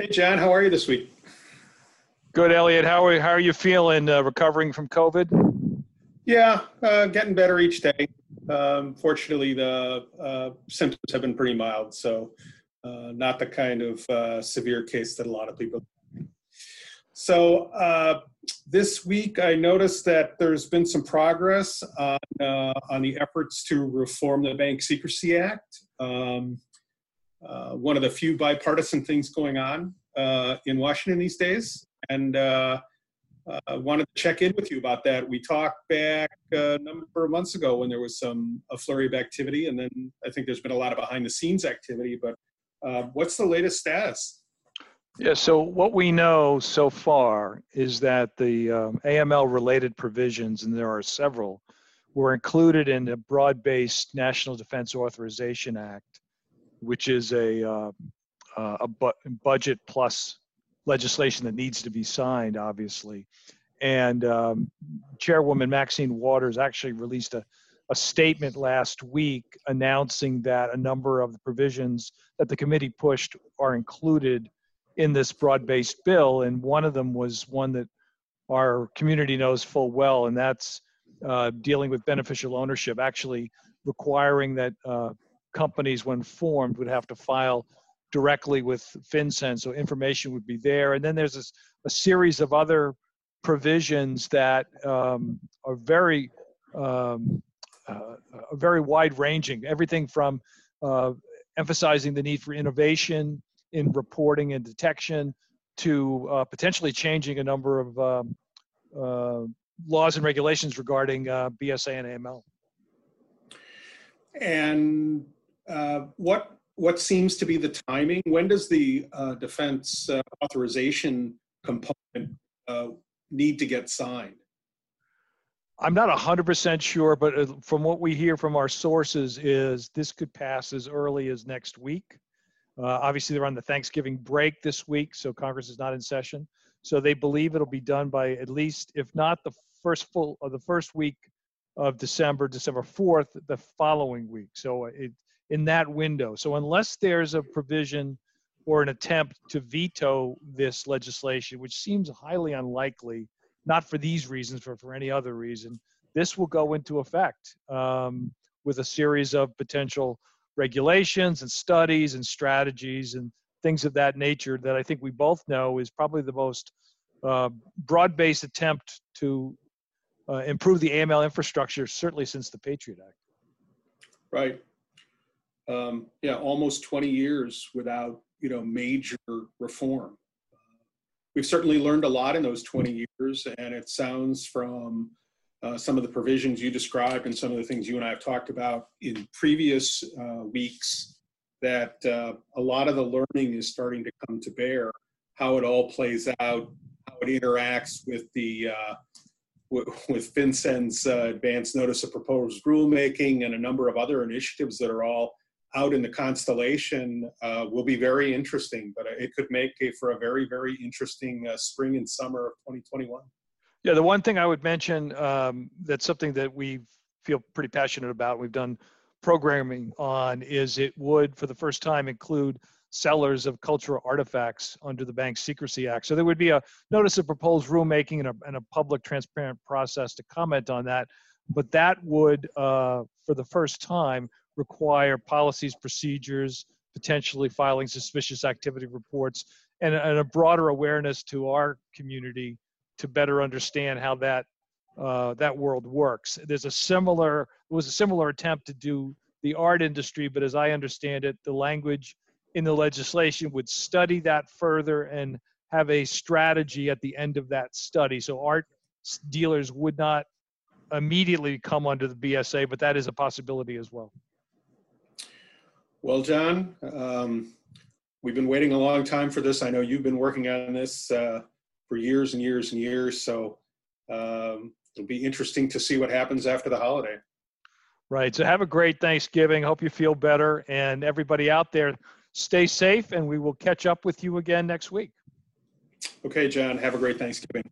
Hey, John, how are you this week? Good, Elliot. How are how are you feeling? Uh, recovering from COVID? Yeah, uh, getting better each day. Um, fortunately, the uh, symptoms have been pretty mild, so uh, not the kind of uh, severe case that a lot of people. So uh, this week, I noticed that there's been some progress on on the efforts to reform the Bank Secrecy Act. Um, one of the few bipartisan things going on in Washington these days and uh, uh, wanted to check in with you about that. We talked back uh, a number of months ago when there was some a flurry of activity, and then I think there's been a lot of behind the scenes activity. But uh, what's the latest status? Yeah, so what we know so far is that the um, AML related provisions, and there are several, were included in the broad based National Defense Authorization Act, which is a, uh, uh, a bu- budget plus legislation that needs to be signed, obviously. And um, Chairwoman Maxine Waters actually released a, a statement last week announcing that a number of the provisions that the committee pushed are included in this broad based bill. And one of them was one that our community knows full well, and that's uh, dealing with beneficial ownership, actually requiring that uh, companies, when formed, would have to file directly with FinCEN, so information would be there. And then there's a series of other provisions that um, are very, um, uh, very wide ranging. Everything from uh, emphasizing the need for innovation in reporting and detection to uh, potentially changing a number of um, uh, laws and regulations regarding uh, BSA and AML. And uh, what what seems to be the timing? When does the uh, defense uh, authorization component uh, need to get signed? I'm not 100% sure, but uh, from what we hear from our sources is this could pass as early as next week. Uh, obviously, they're on the Thanksgiving break this week, so Congress is not in session. So they believe it'll be done by at least, if not the first full of the first week of December, December 4th, the following week. So it, in that window. So unless there's a provision or an attempt to veto this legislation, which seems highly unlikely, not for these reasons, but for any other reason, this will go into effect um, with a series of potential regulations and studies and strategies and things of that nature that I think we both know is probably the most uh, broad-based attempt to uh, improve the AML infrastructure, certainly since the Patriot Act. Right um, yeah, almost 20 years without, you know, major reform. we've certainly learned a lot in those 20 years, and it sounds from uh, some of the provisions you described and some of the things you and I have talked about in previous uh, weeks that uh, a lot of the learning is starting to come to bear. How it all plays out, how it interacts with the uh, with FinCEN's uh, advance notice of proposed rulemaking and a number of other initiatives that are all out in the constellation uh, will be very interesting, but it could make a, for a very, very interesting uh, spring and summer of 2021. Yeah, the one thing I would mention um, that's something that we feel pretty passionate about, we've done programming on, is it would, for the first time, include sellers of cultural artifacts under the Bank Secrecy Act. So there would be a notice of proposed rulemaking and a, and a public transparent process to comment on that. But that would, uh, for the first time, require policies, procedures, potentially filing suspicious activity reports, and, and a broader awareness to our community to better understand how that uh, that world works. There's a similar it was a similar attempt to do the art industry, but as I understand it, the language in the legislation would study that further and have a strategy at the end of that study. So art dealers would not immediately come under the BSA, but that is a possibility as well. Well, John, um, we've been waiting a long time for this. I know you've been working on this uh, for years and years and years. So um, it'll be interesting to see what happens after the holiday. Right. So have a great Thanksgiving. Hope you feel better. And everybody out there, stay safe, and we will catch up with you again next week. Okay, John. Have a great Thanksgiving.